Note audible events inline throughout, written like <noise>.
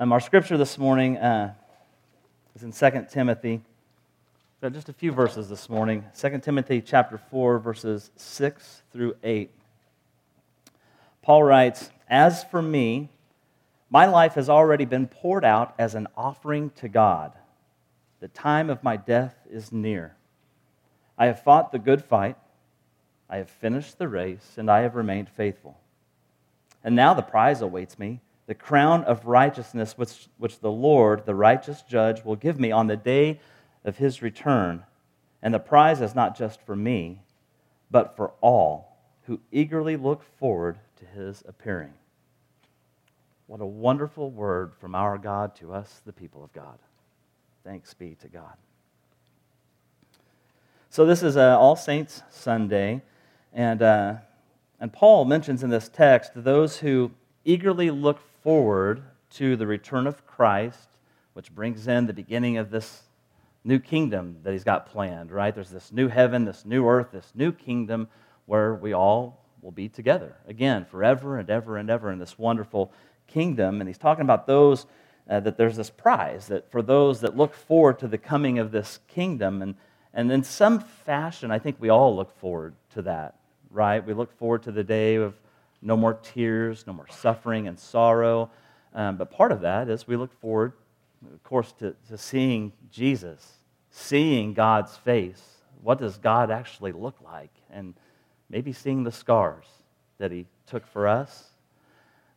Um, our scripture this morning uh, is in 2 Timothy. Got just a few verses this morning. 2 Timothy chapter 4, verses 6 through 8. Paul writes, As for me, my life has already been poured out as an offering to God. The time of my death is near. I have fought the good fight. I have finished the race, and I have remained faithful. And now the prize awaits me the crown of righteousness which, which the Lord, the righteous judge, will give me on the day of his return. And the prize is not just for me, but for all who eagerly look forward to his appearing. What a wonderful word from our God to us, the people of God. Thanks be to God. So, this is uh, All Saints Sunday, and, uh, and Paul mentions in this text those who eagerly look forward to the return of Christ, which brings in the beginning of this new kingdom that he's got planned, right? There's this new heaven, this new earth, this new kingdom where we all will be together again forever and ever and ever in this wonderful kingdom. And he's talking about those uh, that there's this prize that for those that look forward to the coming of this kingdom. And, and in some fashion, I think we all look forward to that, right? We look forward to the day of no more tears, no more suffering and sorrow. Um, but part of that is we look forward, of course, to, to seeing Jesus, seeing God's face. What does God actually look like? And maybe seeing the scars that He took for us.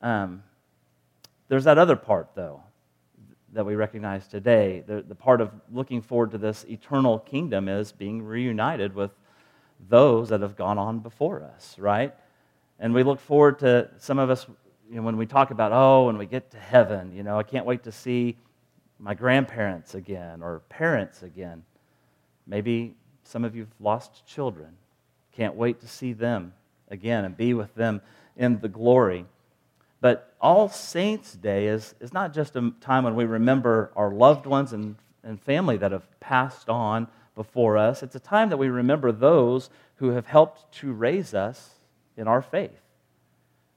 Um, there's that other part, though, that we recognize today. The, the part of looking forward to this eternal kingdom is being reunited with those that have gone on before us, right? And we look forward to some of us, you know, when we talk about, oh, when we get to heaven, you know, I can't wait to see my grandparents again or parents again. Maybe some of you've lost children. Can't wait to see them again and be with them in the glory. But All Saints' Day is, is not just a time when we remember our loved ones and, and family that have passed on before us. It's a time that we remember those who have helped to raise us in our faith.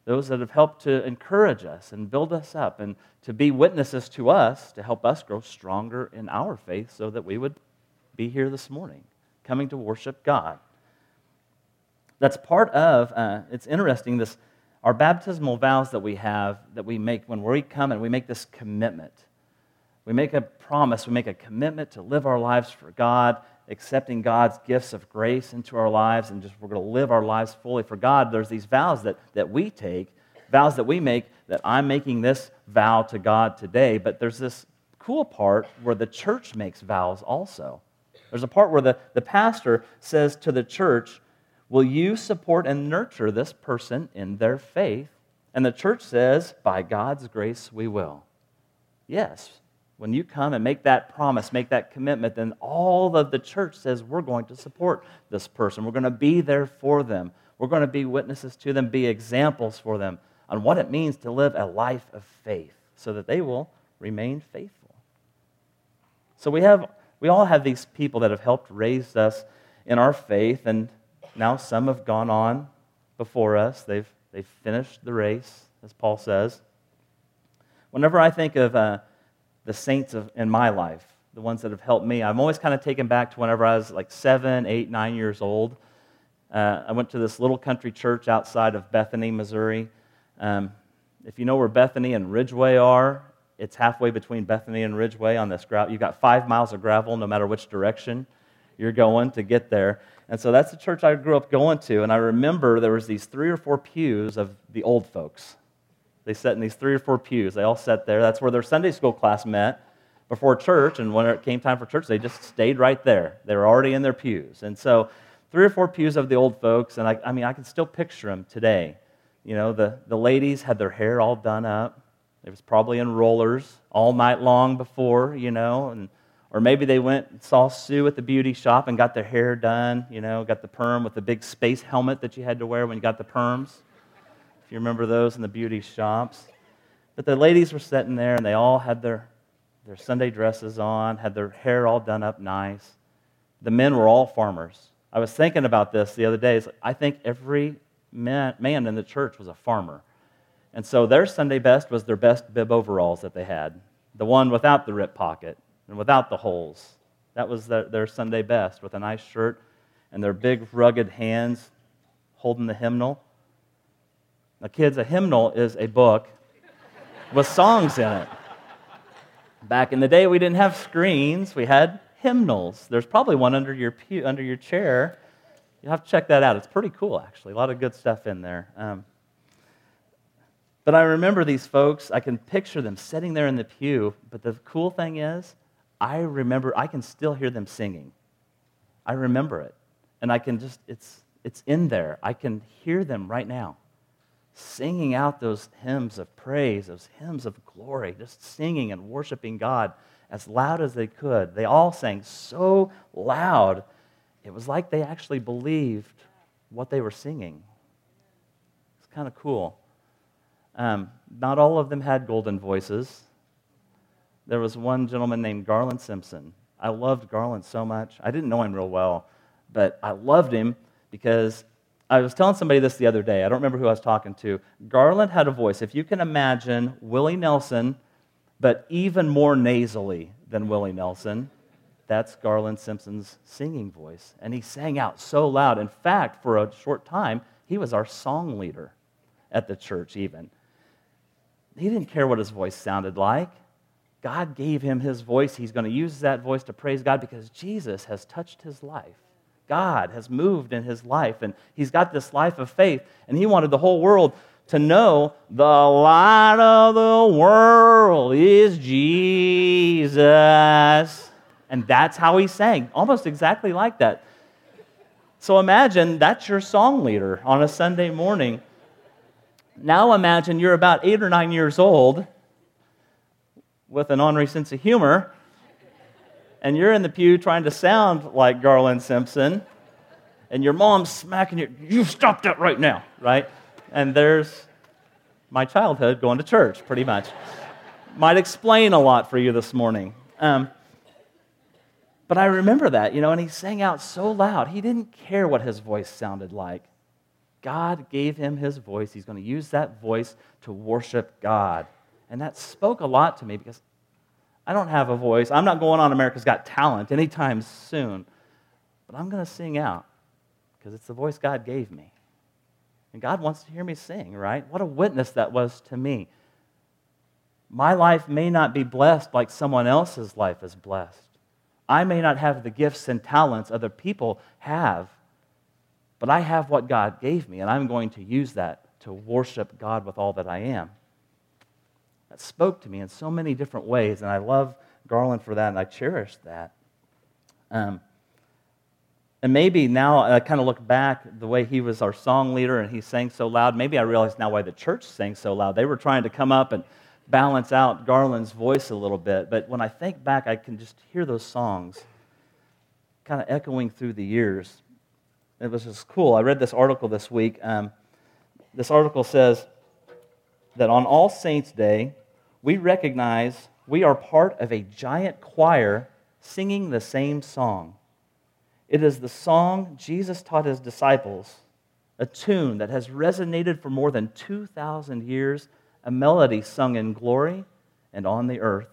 Those that have helped to encourage us and build us up and to be witnesses to us to help us grow stronger in our faith so that we would be here this morning, coming to worship God. That's part of, uh, it's interesting, this, our baptismal vows that we have, that we make when we come and we make this commitment. We make a promise, we make a commitment to live our lives for God accepting God's gifts of grace into our lives and just we're going to live our lives fully for God, there's these vows that, that we take, vows that we make, that I'm making this vow to God today. But there's this cool part where the church makes vows also. There's a part where the, the pastor says to the church, Will you support and nurture this person in their faith? And the church says, By God's grace, we will. Yes, when you come and make that promise, make that commitment, then all of the church says we're going to support this person. We're going to be there for them. We're going to be witnesses to them, be examples for them on what it means to live a life of faith so that they will remain faithful. So we have we all have these people that have helped raise us in our faith and now some have gone on before us. They've they've finished the race, as Paul says. Whenever I think of uh, the saints of, in my life, the ones that have helped me. I'm always kind of taken back to whenever I was like seven, eight, nine years old. Uh, I went to this little country church outside of Bethany, Missouri. Um, if you know where Bethany and Ridgeway are, it's halfway between Bethany and Ridgeway on this gravel. You've got five miles of gravel no matter which direction you're going to get there. And so that's the church I grew up going to. And I remember there was these three or four pews of the old folks. They sat in these three or four pews. They all sat there. That's where their Sunday school class met before church. And when it came time for church, they just stayed right there. They were already in their pews. And so, three or four pews of the old folks. And I, I mean, I can still picture them today. You know, the, the ladies had their hair all done up. It was probably in rollers all night long before, you know, and or maybe they went and saw Sue at the beauty shop and got their hair done, you know, got the perm with the big space helmet that you had to wear when you got the perms if you remember those in the beauty shops. But the ladies were sitting there and they all had their, their Sunday dresses on, had their hair all done up nice. The men were all farmers. I was thinking about this the other day. I think every man, man in the church was a farmer. And so their Sunday best was their best bib overalls that they had, the one without the rip pocket and without the holes. That was their, their Sunday best, with a nice shirt and their big, rugged hands holding the hymnal. Now, kids, a hymnal is a book with songs in it. Back in the day, we didn't have screens, we had hymnals. There's probably one under your, pew, under your chair. You'll have to check that out. It's pretty cool, actually. A lot of good stuff in there. Um, but I remember these folks, I can picture them sitting there in the pew. But the cool thing is, I remember, I can still hear them singing. I remember it. And I can just, it's, it's in there. I can hear them right now singing out those hymns of praise, those hymns of glory, just singing and worshiping God as loud as they could. They all sang so loud, it was like they actually believed what they were singing. It's kind of cool. Um, not all of them had golden voices. There was one gentleman named Garland Simpson. I loved Garland so much. I didn't know him real well, but I loved him because I was telling somebody this the other day. I don't remember who I was talking to. Garland had a voice. If you can imagine Willie Nelson, but even more nasally than Willie Nelson, that's Garland Simpson's singing voice. And he sang out so loud. In fact, for a short time, he was our song leader at the church, even. He didn't care what his voice sounded like. God gave him his voice. He's going to use that voice to praise God because Jesus has touched his life. God has moved in his life, and he's got this life of faith, and he wanted the whole world to know the light of the world is Jesus. And that's how he sang, almost exactly like that. So imagine that's your song leader on a Sunday morning. Now imagine you're about eight or nine years old with an ornery sense of humor, and you're in the pew trying to sound like Garland Simpson, and your mom's smacking you, you stop that right now, right? And there's my childhood going to church, pretty much. Might explain a lot for you this morning. Um, but I remember that, you know, and he sang out so loud. He didn't care what his voice sounded like. God gave him his voice. He's going to use that voice to worship God. And that spoke a lot to me because I don't have a voice. I'm not going on America's Got Talent anytime soon. But I'm going to sing out because it's the voice God gave me. And God wants to hear me sing, right? What a witness that was to me. My life may not be blessed like someone else's life is blessed. I may not have the gifts and talents other people have, but I have what God gave me, and I'm going to use that to worship God with all that I am. That spoke to me in so many different ways, and I love Garland for that, and I cherish that. Um, and maybe now I kind of look back the way he was our song leader and he sang so loud. Maybe I realize now why the church sang so loud. They were trying to come up and balance out Garland's voice a little bit. But when I think back, I can just hear those songs kind of echoing through the years. It was just cool. I read this article this week. Um, this article says that on All Saints' Day, we recognize we are part of a giant choir singing the same song. It is the song Jesus taught his disciples, a tune that has resonated for more than 2,000 years a melody sung in glory and on the earth.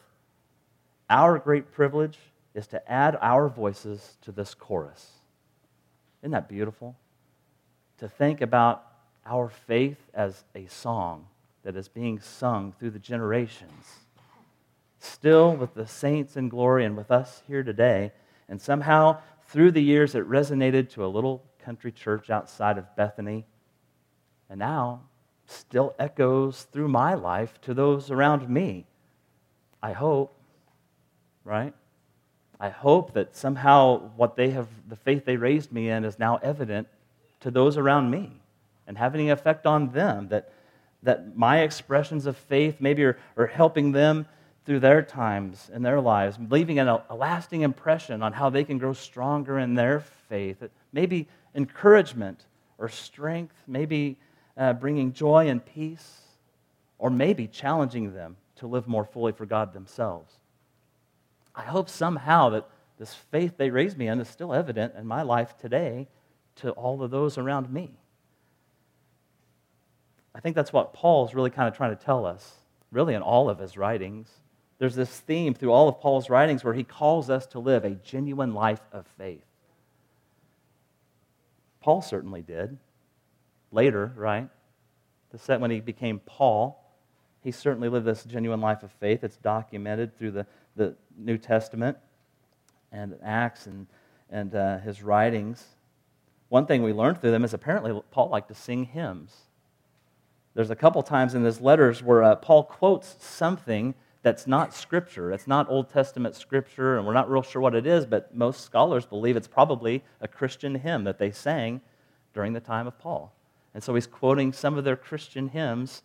Our great privilege is to add our voices to this chorus. Isn't that beautiful? To think about our faith as a song that is being sung through the generations, still with the saints in glory and with us here today. And somehow, through the years, it resonated to a little country church outside of Bethany. And now still echoes through my life to those around me. I hope, right? I hope that somehow what they have, the faith they raised me in, is now evident to those around me and having an effect on them. That, that my expressions of faith maybe are, are helping them through their times in their lives, leaving a, a lasting impression on how they can grow stronger in their faith. Maybe encouragement or strength, maybe uh, bringing joy and peace, or maybe challenging them to live more fully for God themselves. I hope somehow that this faith they raised me in is still evident in my life today to all of those around me. I think that's what Paul's really kind of trying to tell us, really, in all of his writings. There's this theme through all of Paul's writings where he calls us to live a genuine life of faith. Paul certainly did. Later, right? The set when he became Paul, he certainly lived this genuine life of faith. It's documented through the, the New Testament and Acts and, and uh, his writings. One thing we learned through them is apparently Paul liked to sing hymns. There's a couple times in his letters where uh, Paul quotes something that's not scripture. It's not Old Testament scripture, and we're not real sure what it is, but most scholars believe it's probably a Christian hymn that they sang during the time of Paul. And so he's quoting some of their Christian hymns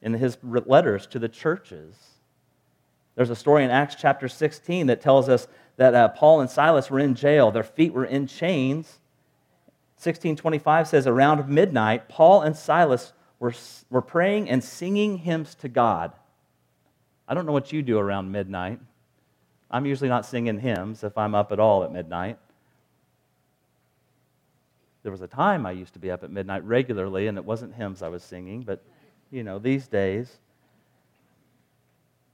in his letters to the churches. There's a story in Acts chapter 16 that tells us that uh, Paul and Silas were in jail, their feet were in chains. 1625 says, Around midnight, Paul and Silas were, praying and singing hymns to God. I don't know what you do around midnight. I'm usually not singing hymns if I'm up at all at midnight. There was a time I used to be up at midnight regularly, and it wasn't hymns I was singing, but you know, these days,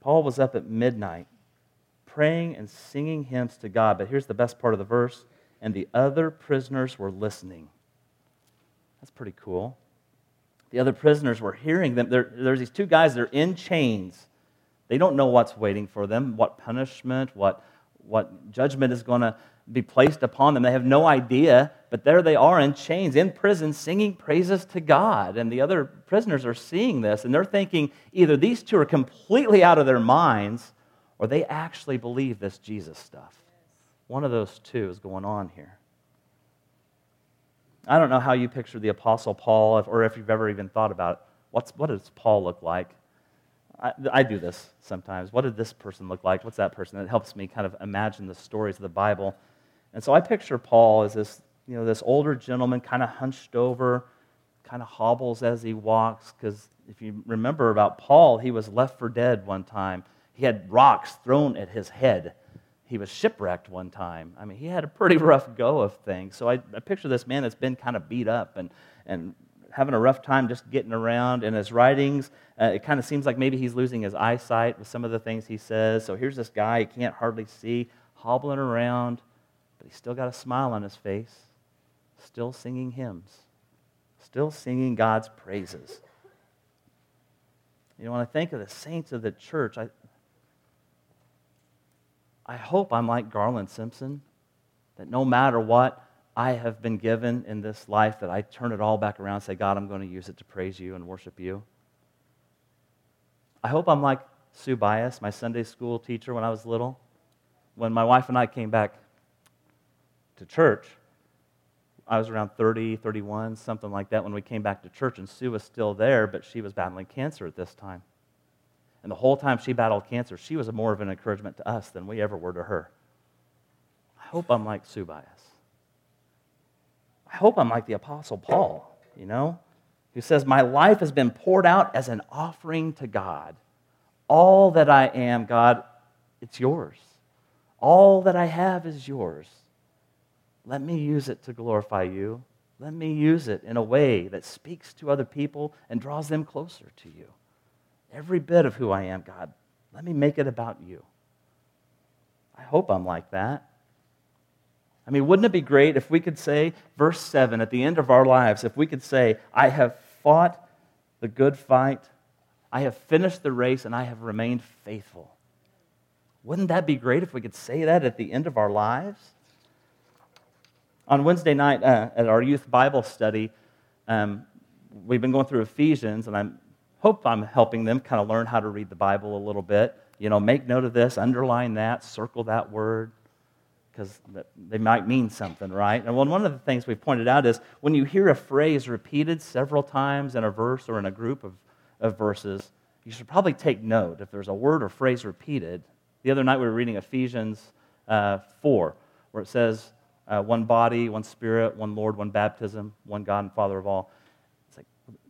Paul was up at midnight praying and singing hymns to God. But here's the best part of the verse and the other prisoners were listening. That's pretty cool. The other prisoners were hearing them. There, there's these two guys, they're in chains. They don't know what's waiting for them, what punishment, what, what judgment is going to be placed upon them. They have no idea, but there they are in chains, in prison, singing praises to God. And the other prisoners are seeing this, and they're thinking either these two are completely out of their minds or they actually believe this Jesus stuff. One of those two is going on here. I don't know how you picture the Apostle Paul, or if you've ever even thought about it. What's, what does Paul look like? I, I, do this sometimes. What did this person look like? What's that person? It helps me kind of imagine the stories of the Bible. And so I picture Paul as this, you know, this older gentleman, kind of hunched over, kind of hobbles as he walks. Because if you remember about Paul, he was left for dead one time. He had rocks thrown at his head. He was shipwrecked one time. I mean, he had a pretty <laughs> rough go of things. So I, I picture this man that's been kind of beat up and, and having a rough time just getting around. In his writings, uh, it kind of seems like maybe he's losing his eyesight with some of the things he says. So here's this guy he can't hardly see, hobbling around, but he's still got a smile on his face, still singing hymns, still singing God's praises. You know, when I think of the saints of the church, I, I hope I'm like Garland Simpson, that no matter what, I have been given in this life that I turn it all back around and say, God, I'm going to use it to praise you and worship you. I hope I'm like Sue Bias, my Sunday school teacher when I was little. When my wife and I came back to church, I was around 30, 31, something like that when we came back to church, and Sue was still there, but she was battling cancer at this time. And the whole time she battled cancer, she was more of an encouragement to us than we ever were to her. I hope I'm like Sue Bias. I hope I'm like the Apostle Paul, you know, who says, My life has been poured out as an offering to God. All that I am, God, it's yours. All that I have is yours. Let me use it to glorify you. Let me use it in a way that speaks to other people and draws them closer to you. Every bit of who I am, God, let me make it about you. I hope I'm like that. I mean, wouldn't it be great if we could say, verse 7, at the end of our lives, if we could say, I have fought the good fight, I have finished the race, and I have remained faithful? Wouldn't that be great if we could say that at the end of our lives? On Wednesday night uh, at our youth Bible study, um, we've been going through Ephesians, and I hope I'm helping them kind of learn how to read the Bible a little bit. You know, make note of this, underline that, circle that word because they might mean something, right? And one of the things we've pointed out is when you hear a phrase repeated several times in a verse or in a group of, of verses, you should probably take note if there's a word or phrase repeated. The other night we were reading Ephesians uh, 4, where it says, uh, one body, one spirit, one Lord, one baptism, one God and Father of all.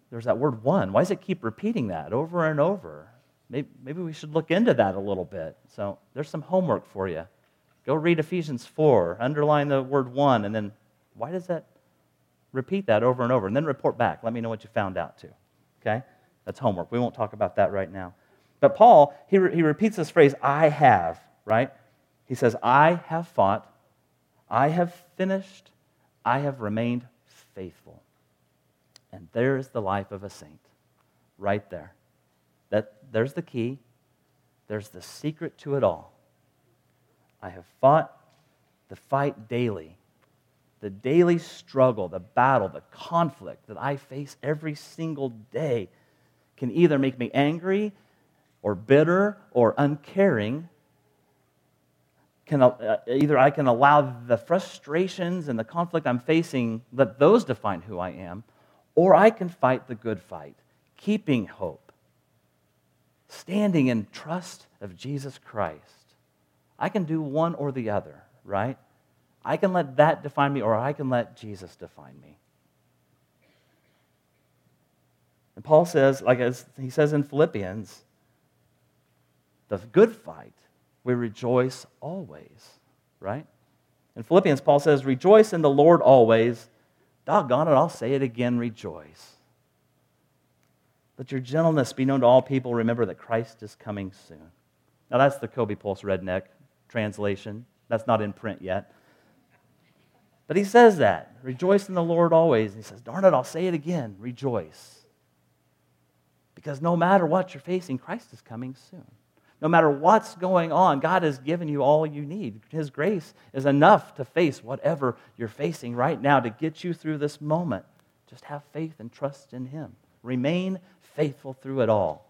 There's that word one. Why does it keep repeating that over and over? Maybe, maybe we should look into that a little bit. So there's some homework for you. Go read Ephesians 4, underline the word one, and then why does that repeat that over and over? And then report back. Let me know what you found out too. Okay? That's homework. We won't talk about that right now. But Paul, he, re- he repeats this phrase, I have, right? He says, I have fought, I have finished, I have remained faithful. And there is the life of a saint, right there. That, there's the key, there's the secret to it all. I have fought the fight daily, the daily struggle, the battle, the conflict that I face every single day can either make me angry or bitter or uncaring. Can, uh, either I can allow the frustrations and the conflict I'm facing, let those define who I am, or I can fight the good fight, keeping hope, standing in trust of Jesus Christ. I can do one or the other, right? I can let that define me, or I can let Jesus define me. And Paul says, like as he says in Philippians, the good fight, we rejoice always, right? In Philippians, Paul says, Rejoice in the Lord always. Doggone it, I'll say it again, rejoice. Let your gentleness be known to all people. Remember that Christ is coming soon. Now, that's the Kobe Pulse Redneck translation. That's not in print yet. But he says that. Rejoice in the Lord always. And he says, Darn it, I'll say it again. Rejoice. Because no matter what you're facing, Christ is coming soon. No matter what's going on, God has given you all you need. His grace is enough to face whatever you're facing right now to get you through this moment. Just have faith and trust in Him. Remain faithful through it all.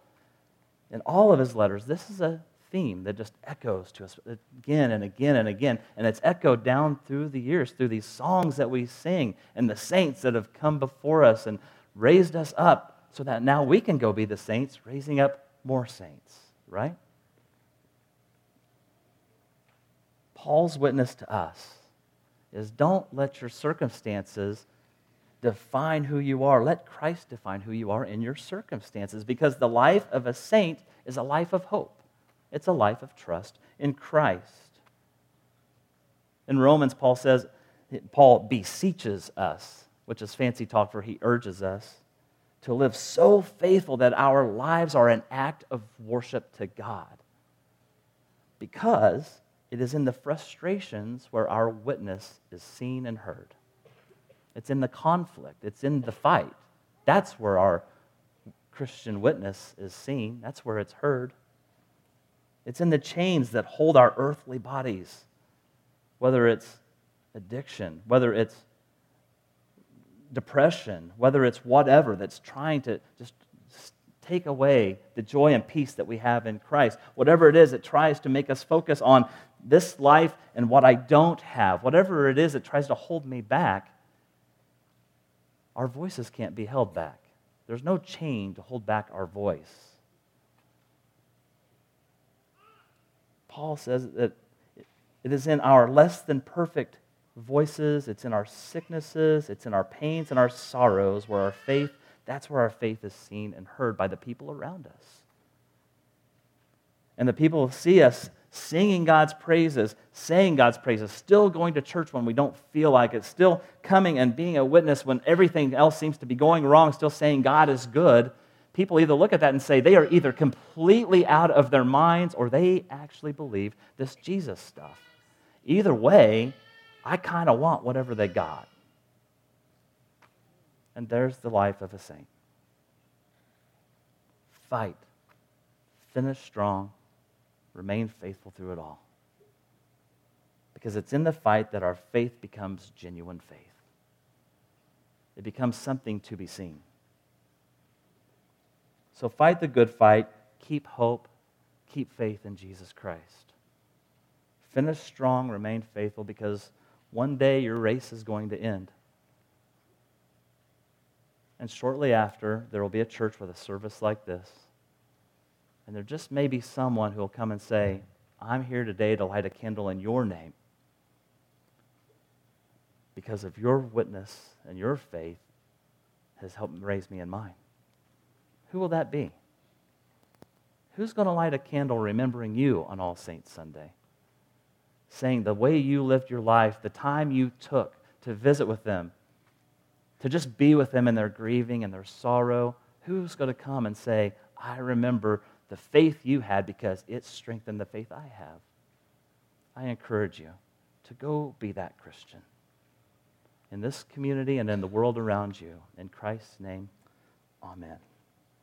In all of his letters, this is a theme that just echoes to us again and again and again. And it's echoed down through the years, through these songs that we sing and the saints that have come before us and raised us up so that now we can go be the saints, raising up more saints, right? Paul's witness to us is don't let your circumstances define who you are. Let Christ define who you are in your circumstances because the life of a saint is a life of hope, it's a life of trust in Christ. In Romans, Paul says, Paul beseeches us, which is fancy talk for he urges us to live so faithful that our lives are an act of worship to God. Because it is in the frustrations where our witness is seen and heard. It's in the conflict, it's in the fight. That's where our Christian witness is seen, that's where it's heard. It's in the chains that hold our earthly bodies, whether it's addiction, whether it's depression, whether it's whatever that's trying to just take away the joy and peace that we have in Christ. Whatever it is, it tries to make us focus on this life and what I don't have. Whatever it is that tries to hold me back, our voices can't be held back. There's no chain to hold back our voice. Paul says that it is in our less than perfect voices, it's in our sicknesses, it's in our pains and our sorrows where our faith that's where our faith is seen and heard by the people around us. And the people see us singing God's praises, saying God's praises, still going to church when we don't feel like it, still coming and being a witness when everything else seems to be going wrong, still saying God is good. People either look at that and say they are either completely out of their minds or they actually believe this Jesus stuff. Either way, I kind of want whatever they got. And there's the life of a saint. Fight. Finish strong. Remain faithful through it all. Because it's in the fight that our faith becomes genuine faith. It becomes something to be seen. So fight the good fight, keep hope, keep faith in Jesus Christ. Finish strong, remain faithful, because one day your race is going to end. And shortly after, there will be a church with a service like this. And there just may be someone who will come and say, I'm here today to light a candle in your name because of your witness and your faith has helped raise me in mine. Who will that be? Who's going to light a candle remembering you on All Saints Sunday? Saying the way you lived your life, the time you took to visit with them, to just be with them in their grieving and their sorrow. Who's going to come and say, I remember the faith you had because it strengthened the faith I have? I encourage you to go be that Christian in this community and in the world around you. In Christ's name, amen.